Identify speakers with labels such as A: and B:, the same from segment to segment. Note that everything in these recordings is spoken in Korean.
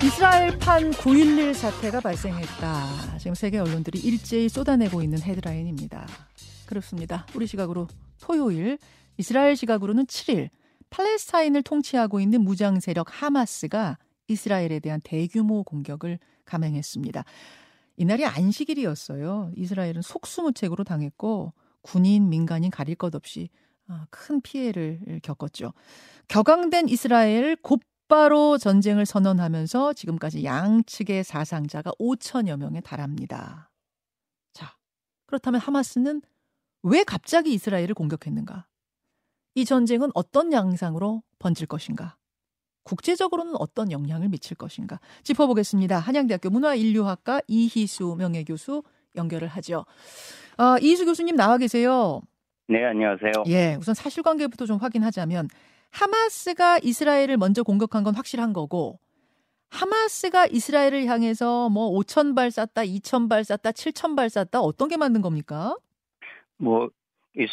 A: 이스라엘판 9.11 사태가 발생했다. 지금 세계 언론들이 일제히 쏟아내고 있는 헤드라인입니다. 그렇습니다. 우리 시각으로 토요일, 이스라엘 시각으로는 7일, 팔레스타인을 통치하고 있는 무장 세력 하마스가 이스라엘에 대한 대규모 공격을 감행했습니다. 이날이 안식일이었어요. 이스라엘은 속수무책으로 당했고 군인, 민간인 가릴 것 없이 아, 큰 피해를 겪었죠. 격앙된 이스라엘 곧 바로 전쟁을 선언하면서 지금까지 양측의 사상자가 5천여 명에 달합니다. 자, 그렇다면 하마스는 왜 갑자기 이스라엘을 공격했는가? 이 전쟁은 어떤 양상으로 번질 것인가? 국제적으로는 어떤 영향을 미칠 것인가? 짚어보겠습니다. 한양대학교 문화인류학과 이희수 명예교수 연결을 하죠. 아, 이희수 교수님 나와 계세요.
B: 네, 안녕하세요.
A: 예, 우선 사실관계부터 좀 확인하자면 하마스가 이스라엘을 먼저 공격한 건 확실한 거고 하마스가 이스라엘을 향해서 뭐 5천 발 쐈다, 2천 발 쐈다, 7천 발 쐈다 어떤 게 맞는 겁니까?
B: 뭐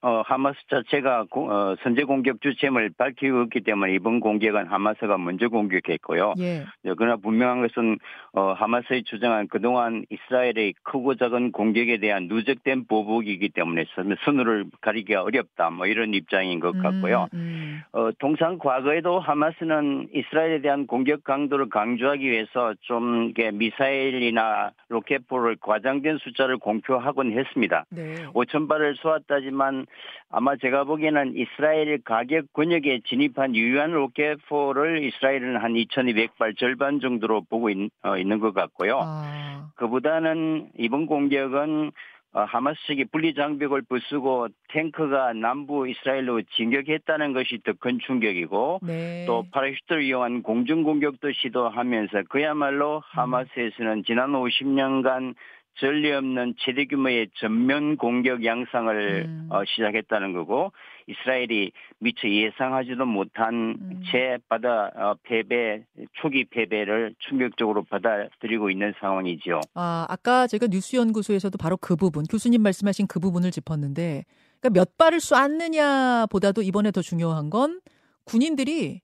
B: 어, 하마스 자체가 고, 어, 선제 공격 주체임을 밝히고 있기 때문에 이번 공격은 하마스가 먼저 공격했고요. 예. 그러나 분명한 것은 어, 하마스의 주장한 그동안 이스라엘의 크고 작은 공격에 대한 누적된 보복이기 때문에 선우를 가리기가 어렵다. 뭐 이런 입장인 것 같고요. 음, 음. 어, 통상 과거에도 하마스는 이스라엘에 대한 공격 강도를 강조하기 위해서 좀 미사일이나 로켓포를 과장된 숫자를 공표하곤 했습니다. 네. 5천 발을 쏘았다지만 아마 제가 보기에는 이스라엘 가격 권역에 진입한 유효한 로켓포를 이스라엘은 한 2,200발 절반 정도로 보고 있, 어, 있는 것 같고요. 아. 그보다는 이번 공격은 어, 하마스 측이 분리 장벽을 부수고 탱크가 남부 이스라엘로 진격했다는 것이 더 큰 충격이고 네. 또 파라슈트를 이용한 공중 공격도 시도하면서 그야말로 음. 하마스에서는 지난 50년간 전례 없는 최대 규모의 전면 공격 양상을 음. 어, 시작했다는 거고 이스라엘이 미처 예상하지도 못한 음. 재받아 어, 패배 초기 패배를 충격적으로 받아들이고 있는 상황이지요.
A: 아 아까 제가 뉴스연구소에서도 바로 그 부분 교수님 말씀하신 그 부분을 짚었는데 그러니까 몇 발을 쐈느냐보다도 이번에 더 중요한 건 군인들이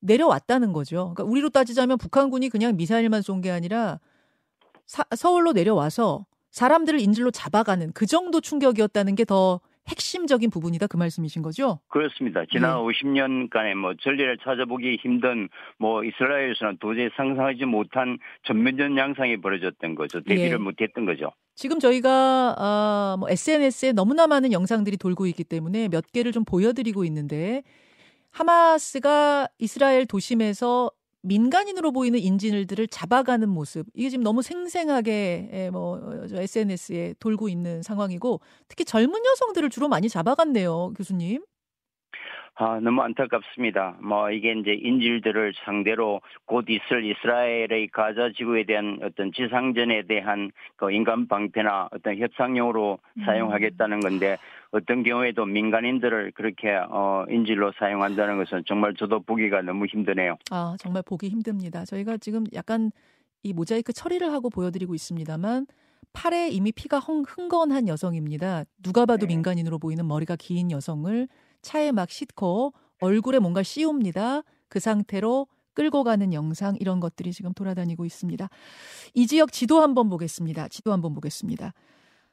A: 내려왔다는 거죠. 그러니까 우리로 따지자면 북한군이 그냥 미사일만 쏜 게 아니라 사, 서울로 내려와서 사람들을 인질로 잡아가는 그 정도 충격이었다는 게 더 핵심적인 부분이다 그 말씀이신 거죠?
B: 그렇습니다. 지난 네. 50년간의 뭐 전례를 찾아보기 힘든 뭐 이스라엘에서는 도저히 상상하지 못한 전면전 양상이 벌어졌던 거죠. 대비를 예. 못했던 거죠.
A: 지금 저희가 아, 뭐 SNS에 너무나 많은 영상들이 돌고 있기 때문에 몇 개를 좀 보여드리고 있는데 하마스가 이스라엘 도심에서 민간인으로 보이는 인질들을 잡아가는 모습 이게 지금 너무 생생하게 예, 뭐 SNS에 돌고 있는 상황이고 특히 젊은 여성들을 주로 많이 잡아갔네요, 교수님.
B: 아, 너무 안타깝습니다. 뭐, 이게 이제 인질들을 상대로 곧 있을 이스라엘의 가자 지구에 대한 어떤 지상전에 대한 그 인간 방패나 어떤 협상용으로 음. 사용하겠다는 건데 어떤 경우에도 민간인들을 그렇게 어, 인질로 사용한다는 것은 정말 저도 보기가 너무 힘드네요.
A: 아, 정말 보기 힘듭니다. 저희가 지금 약간 이 모자이크 처리를 하고 보여드리고 있습니다만 팔에 이미 피가 흥건한 여성입니다. 누가 봐도 네. 민간인으로 보이는 머리가 긴 여성을 차에 막 싣고 얼굴에 뭔가 씌웁니다. 그 상태로 끌고 가는 영상 이런 것들이 지금 돌아다니고 있습니다. 이 지역 지도 한번 보겠습니다. 지도 한번 보겠습니다.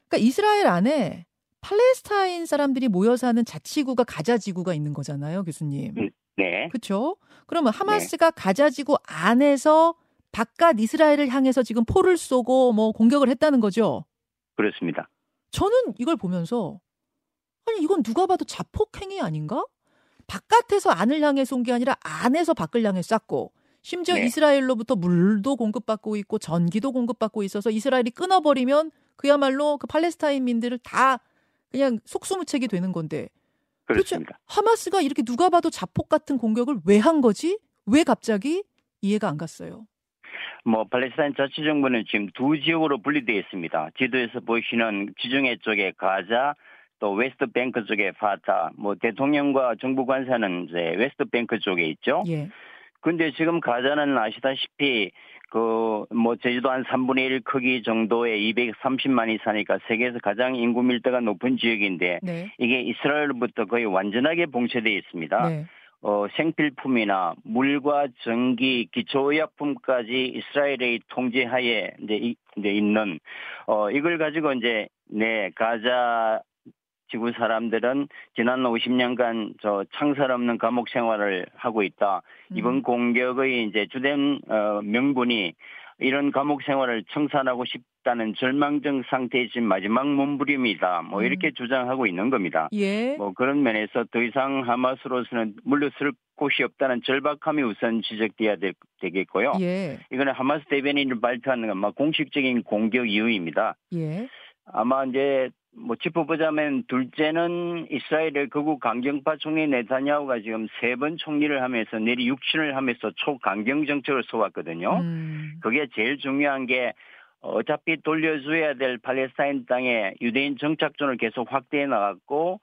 A: 그러니까 이스라엘 안에 팔레스타인 사람들이 모여 사는 자치구가 가자 지구가 있는 거잖아요, 교수님.
B: 음, 네.
A: 그렇죠? 그러면 하마스가 네. 가자 지구 안에서 바깥 이스라엘을 향해서 지금 포를 쏘고 뭐 공격을 했다는 거죠.
B: 그렇습니다.
A: 저는 이걸 보면서 아니 이건 누가 봐도 자폭행위 아닌가? 바깥에서 안을 향해 쏜 게 아니라 안에서 밖을 향해 쐈고 심지어 네. 이스라엘로부터 물도 공급받고 있고 전기도 공급받고 있어서 이스라엘이 끊어버리면 그야말로 그 팔레스타인민들을 다 그냥 속수무책이 되는 건데
B: 그렇습니다.
A: 하마스가 이렇게 누가 봐도 자폭 같은 공격을 왜 한 거지? 왜 갑자기 이해가 안 갔어요.
B: 뭐 팔레스타인 자치 정부는 지금 두 지역으로 분리되어 있습니다. 지도에서 보시는 지중해 쪽에 가자 또 웨스트 뱅크 쪽에 파타, 뭐 대통령과 정부 관사는 이제 웨스트 뱅크 쪽에 있죠. 예. 근데 지금 가자는 아시다시피 그 뭐 제주도 한 3분의 1 크기 정도의 230만이 사니까 세계에서 가장 인구 밀도가 높은 지역인데 네. 이게 이스라엘로부터 거의 완전하게 봉쇄되어 있습니다. 네. 어, 생필품이나 물과 전기, 기초의약품까지 이스라엘의 통제하에 이제, 이제 있는 어, 이걸 가지고 이제 네 가자 지구 사람들은 지난 50년간 저 창살 없는 감옥 생활을 하고 있다. 이번 음. 공격의 이제 주된 어, 명분이 이런 감옥 생활을 청산하고 싶다는 절망적 상태에 지금 마지막 몸부림이다. 뭐 음. 이렇게 음. 주장하고 있는 겁니다. 예. 뭐 그런 면에서 더 이상 하마스로서는 물러설 곳이 없다는 절박함이 우선 지적돼야 되, 겠고요 예. 이거는 하마스 대변인을 발표하는 아마 공식적인 공격 이유입니다. 예. 아마 이제 뭐 짚어보자면 둘째는 이스라엘의 극우 강경파 총리 네타냐후가 지금 세 번 총리를 하면서 내리 육신을 하면서 초강경 정책을 써왔거든요. 음. 그게 제일 중요한 게 어차피 돌려줘야 될 팔레스타인 땅에 유대인 정착존을 계속 확대해 나갔고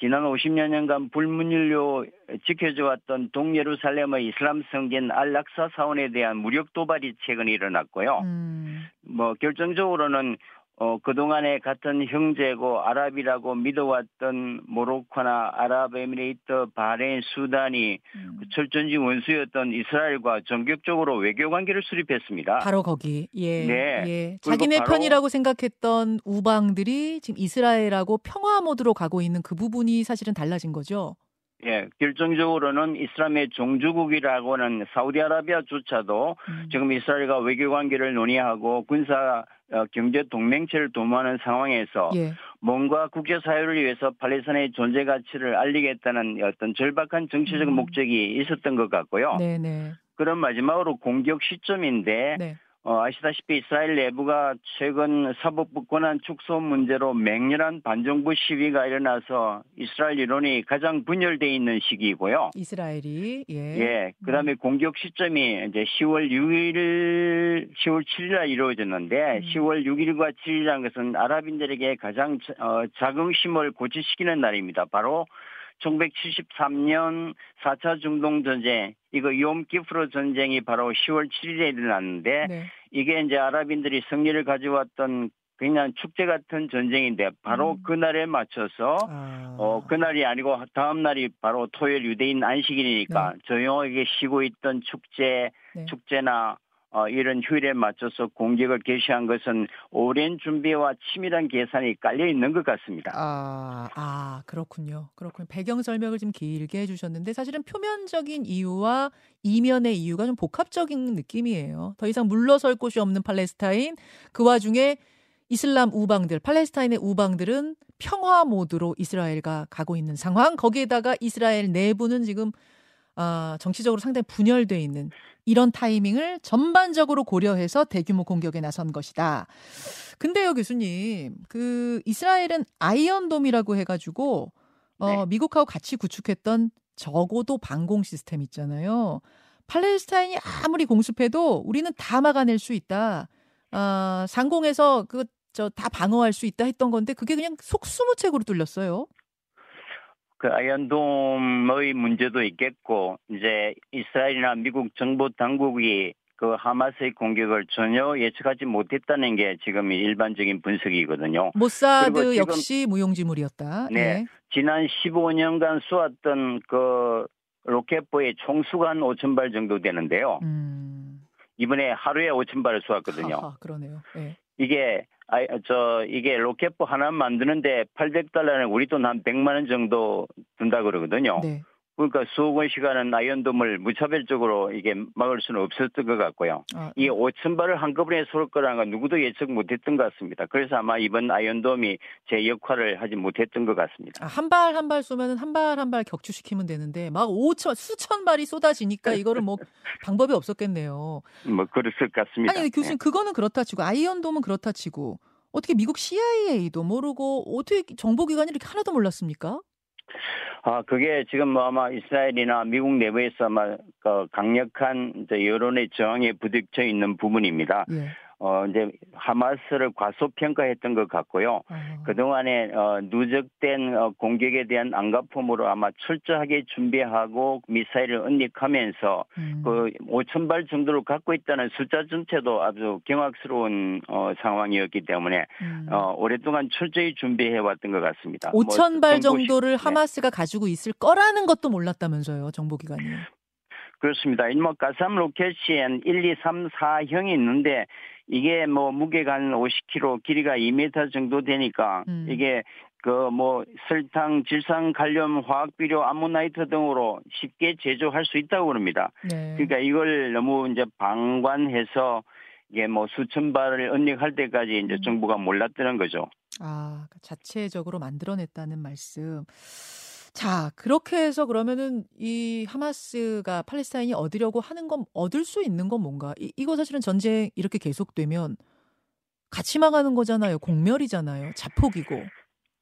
B: 지난 50여 년간 불문율로 지켜져 왔던 동예루살렘의 이슬람 성전 알악사 사원에 대한 무력 도발이 최근 일어났고요. 음. 뭐 결정적으로는 어, 그동안에 같은 형제고 아랍이라고 믿어왔던 모로코나 아랍에미레이트, 바레인, 수단이 음. 그 철천지 원수였던 이스라엘과 전격적으로 외교 관계를 수립했습니다.
A: 바로 거기. 예. 네. 예. 자기네 편이라고 생각했던 우방들이 지금 이스라엘하고 평화 모드로 가고 있는 그 부분이 사실은 달라진 거죠.
B: 예, 결정적으로는 이슬람의 종주국이라고는 사우디아라비아조차도 음. 지금 이스라엘과 외교 관계를 논의하고 군사 어, 경제 동맹체를 도모하는 상황에서 예. 뭔가 국제사회를 위해서 팔레스타인의 존재 가치를 알리겠다는 어떤 절박한 정치적 음. 목적이 있었던 것 같고요. 네네. 그럼 마지막으로 공격 시점인데 네. 어, 아시다시피 이스라엘 내부가 최근 사법부 권한 축소 문제로 맹렬한 반정부 시위가 일어나서 이스라엘 이론이 가장 분열돼 있는 시기이고요.
A: 이스라엘이 예.
B: 예. 그다음에 음. 공격 시점이 이제 10월 6일, 10월 7일날 이루어졌는데 음. 10월 6일과 7일이라는 것은 아랍인들에게 가장 어, 자긍심을 고치시키는 날입니다. 바로 1973년 4차 중동 전쟁, 이거 욤키프로 전쟁이 바로 10월 7일에 일어났는데 네. 이게 이제 아랍인들이 승리를 가져왔던 그냥 축제 같은 전쟁인데 바로 음. 그날에 맞춰서 아. 어 그날이 아니고 다음 날이 바로 토요일 유대인 안식일이니까 네. 조용하게 쉬고 있던 축제 네. 축제나 어, 이런 휴일에 맞춰서 공격을 개시한 것은 오랜 준비와 치밀한 계산이 깔려 있는 것 같습니다.
A: 아, 아 그렇군요. 그렇군요. 배경 설명을 좀 길게 해주셨는데 사실은 표면적인 이유와 이면의 이유가 좀 복합적인 느낌이에요. 더 이상 물러설 곳이 없는 팔레스타인 그 와중에 이슬람 우방들, 팔레스타인의 우방들은 평화 모드로 이스라엘과 가고 있는 상황. 거기에다가 이스라엘 내부는 지금 아, 정치적으로 상당히 분열돼 있는 이런 타이밍을 전반적으로 고려해서 대규모 공격에 나선 것이다. 근데요, 교수님, 그 이스라엘은 아이언돔이라고 해가지고 어, 네. 미국하고 같이 구축했던 적어도 방공 시스템 있잖아요. 팔레스타인이 아무리 공습해도 우리는 다 막아낼 수 있다. 아, 상공에서 그 저 다 방어할 수 있다 했던 건데 그게 그냥 속수무책으로 뚫렸어요.
B: 그 아이언돔의 문제도 있겠고 이제 이스라엘이나 미국 정부 당국이 그 하마스의 공격을 전혀 예측하지 못했다는 게 지금 일반적인 분석이거든요.
A: 모사드 역시 무용지물이었다.
B: 네, 네. 지난 15년간 쏘았던 그 로켓포의 총수가 한 5천 발 정도 되는데요. 음. 이번에 하루에 5천 발을 쏘았거든요.
A: 하 그러네요. 네.
B: 이게 아, 저 이게 로켓포 하나 만드는데 800달러는 우리 돈 한 100만 원 정도 든다 그러거든요. 네. 그러니까 수억 원씩 하는 아이언돔을 무차별적으로 이게 막을 수는 없었던 것 같고요. 아, 이 5천 발을 한꺼번에 쏠 거라는 건 누구도 예측 못했던 것 같습니다. 그래서 아마 이번 아이언돔이 제 역할을 하지 못했던 것 같습니다.
A: 아, 한발 한 발 쏘면 한 발 한 발 격추시키면 되는데 막 5천 수천 발이 쏟아지니까 이거를 뭐 방법이 없었겠네요.
B: 뭐 그랬을 것 같습니다.
A: 아니 교수님 네. 그거는 그렇다 치고 아이언돔은 그렇다 치고 어떻게 미국 CIA도 모르고 어떻게 정보기관이 이렇게 하나도 몰랐습니까?
B: 아, 그게 지금 뭐 아마 이스라엘이나 미국 내부에서 아마 그 강력한 여론의 저항에 부딪혀 있는 부분입니다. 예. 어 이제 하마스를 과소평가했던 것 같고요. 어. 그 동안에 어 누적된 어, 공격에 대한 안가품으로 아마 철저하게 준비하고 미사일을 은닉하면서 음. 그 5천 발 정도를 갖고 있다는 숫자 전체도 아주 경악스러운 어 상황이었기 때문에 음. 어 오랫동안 철저히 준비해 왔던 것 같습니다.
A: 5천 뭐 발 정도를 네. 하마스가 가지고 있을 거라는 것도 몰랐다면서요, 정보기관이.
B: 그렇습니다. 뭐 가삼 로켓이 1, 2, 3, 4형이 있는데 이게 뭐 무게가 한 50kg, 길이가 2m 정도 되니까 음. 이게 그 뭐 설탕, 질산, 칼륨, 화학 비료, 아모나이트 등으로 쉽게 제조할 수 있다고 그럽니다. 네. 그러니까 이걸 너무 이제 방관해서 이게 뭐 수천 발을 은닉할 때까지 이제 음. 정부가 몰랐다는 거죠.
A: 아, 그러니까 자체적으로 만들어냈다는 말씀. 자, 그렇게 해서 그러면은 이 하마스가 팔레스타인이 얻으려고 하는 건 얻을 수 있는 건 뭔가? 이, 이거 사실은 전쟁 이렇게 계속되면 같이 망하는 거잖아요. 공멸이잖아요. 자폭이고.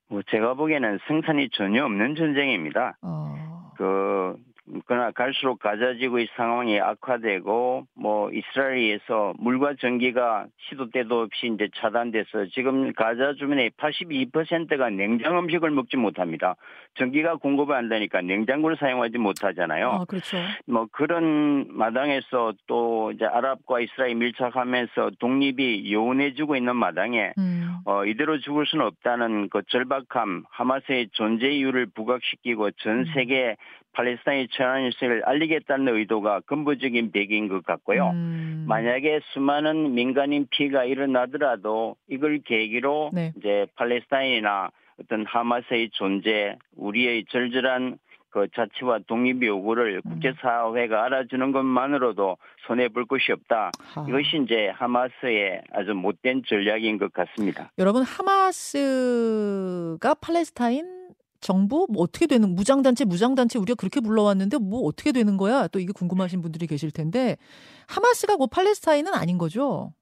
B: 뭐 제가 보기에는 생산이 전혀 없는 전쟁입니다. 어... 그 그러나 갈수록 가자 지구의 상황이 악화되고 뭐 이스라엘에서 물과 전기가 시도 때도 없이 이제 차단돼서 지금 가자 주민의 82%가 냉장 음식을 먹지 못합니다. 전기가 공급을 안 되니까 냉장고를 사용하지 못하잖아요.
A: 아, 그렇죠.
B: 뭐 그런 마당에서 또 이제 아랍과 이스라엘 밀착하면서 독립이 요원해지고 있는 마당에 음. 어 이대로 죽을 수는 없다는 그 절박함, 하마스의 존재 이유를 부각시키고 전 음. 세계 팔레스타인이 처한 일을 알리겠다는 의도가 근본적인 배경인 것 같고요. 음. 만약에 수많은 민간인 피해가 일어나더라도 이걸 계기로 네. 이제 팔레스타인이나 어떤 하마스의 존재, 우리의 절절한 그 자치와 독립 요구를 음. 국제사회가 알아주는 것만으로도 손해볼 것이 없다. 하. 이것이 이제 하마스의 아주 못된 전략인 것 같습니다.
A: 여러분, 하마스가 팔레스타인 정부 뭐 어떻게 되는 무장단체 무장단체 우리가 그렇게 불러왔는데 뭐 어떻게 되는 거야 또 이게 궁금하신 분들이 계실 텐데 하마스가 곧 팔레스타인은 아닌 거죠?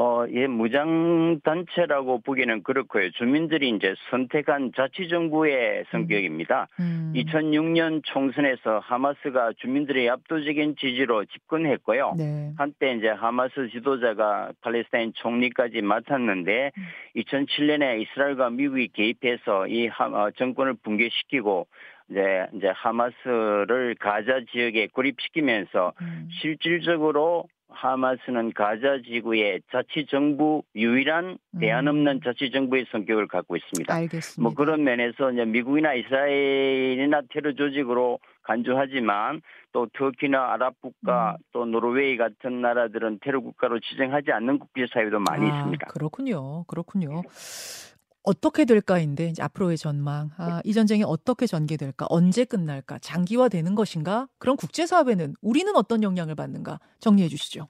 B: 어, 예, 무장단체라고 보기는 그렇고요. 주민들이 이제 선택한 자치정부의 성격입니다. 음. 2006년 음. 총선에서 하마스가 주민들의 압도적인 지지로 집권했고요. 네. 한때 이제 하마스 지도자가 팔레스타인 총리까지 맡았는데 음. 2007년에 이스라엘과 미국이 개입해서 이 어, 정권을 붕괴시키고 이제 이제 하마스를 가자 지역에 고립시키면서 음. 실질적으로 하마스는 가자 지구의 자치 정부 유일한 대안 음. 없는 자치 정부의 성격을 갖고 있습니다.
A: 알겠습니다.
B: 뭐 그런 면에서 이제 미국이나 이스라엘이나 테러 조직으로 간주하지만 또 터키나 아랍 국가 음. 또 노르웨이 같은 나라들은 테러 국가로 지정하지 않는 국제사회도 많이 아, 있습니다.
A: 그렇군요. 그렇군요. 어떻게 될까인데 이제 앞으로의 전망. 아, 이 전쟁이 어떻게 전개될까? 언제 끝날까? 장기화되는 것인가? 그럼 국제사회는 우리는 어떤 영향을 받는가? 정리해 주시죠.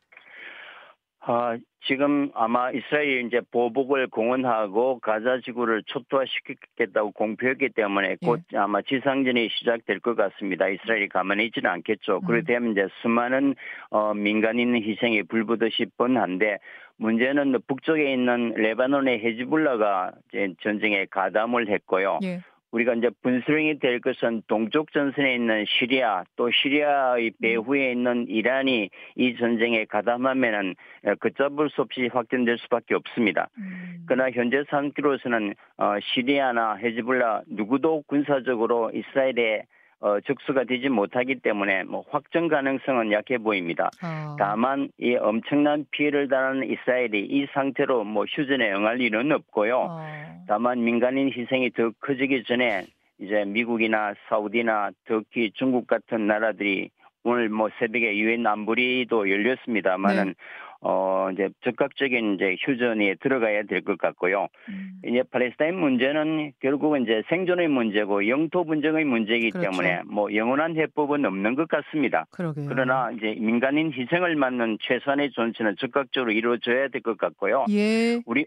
B: 아, 지금 아마 이스라엘이 이제 보복을 공언하고 가자 지구를 초토화시키겠다고 공표했기 때문에 곧 예. 아마 지상전이 시작될 것 같습니다. 이스라엘이 가만히 있지는 않겠죠. 음. 그렇게 되면 이제 수많은 어, 민간인 희생이 불보듯이 뻔한데 문제는 북쪽에 있는 레바논의 헤즈불라가 이제 전쟁에 가담을 했고요. 예. 우리가 이제 분수령이 될 것은 동쪽 전선에 있는 시리아 또 시리아의 배후에 있는 이란이 이 전쟁에 가담하면은 걷잡을 수 없이 확전될 수밖에 없습니다. 음. 그러나 현재 상태로서는 어, 시리아나 헤즈불라 누구도 군사적으로 이스라엘에 어, 적수가 되지 못하기 때문에 뭐 확정 가능성은 약해 보입니다. 어. 다만 이 엄청난 피해를 당하는 이스라엘이 이 상태로 뭐 휴전에 응할 일은 없고요. 어. 다만 민간인 희생이 더 커지기 전에 이제 미국이나 사우디나 터키, 중국 같은 나라들이 오늘 뭐 새벽에 유엔 안보리도 열렸습니다만은 네. 어, 이제 적극적인 이제 휴전에 들어가야 될 것 같고요. 음. 이제 팔레스타인 문제는 결국은 이제 생존의 문제고 영토 분쟁의 문제이기 그렇죠. 때문에 뭐 영원한 해법은 없는 것 같습니다.
A: 그러게요.
B: 그러나 이제 민간인 희생을 맞는 최소한의 존치는 적극적으로 이루어져야 될 것 같고요.
A: 예.
B: 우리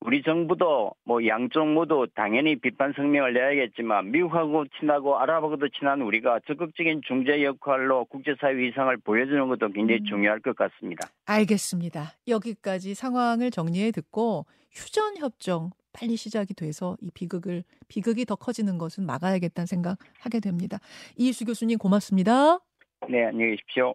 B: 우리 정부도 뭐 양쪽 모두 당연히 비판 성명을 내야겠지만 미국하고 친하고 아랍하고도 친한 우리가 적극적인 중재 역할로 국제사회 위상을 보여주는 것도 굉장히 음. 중요할 것 같습니다.
A: 알겠습니다. 여기까지 상황을 정리해 듣고 휴전 협정 빨리 시작이 돼서 이 비극을 비극이 더 커지는 것은 막아야겠다는 생각하게 됩니다. 이수 교수님 고맙습니다.
B: 네, 안녕히 계십시오.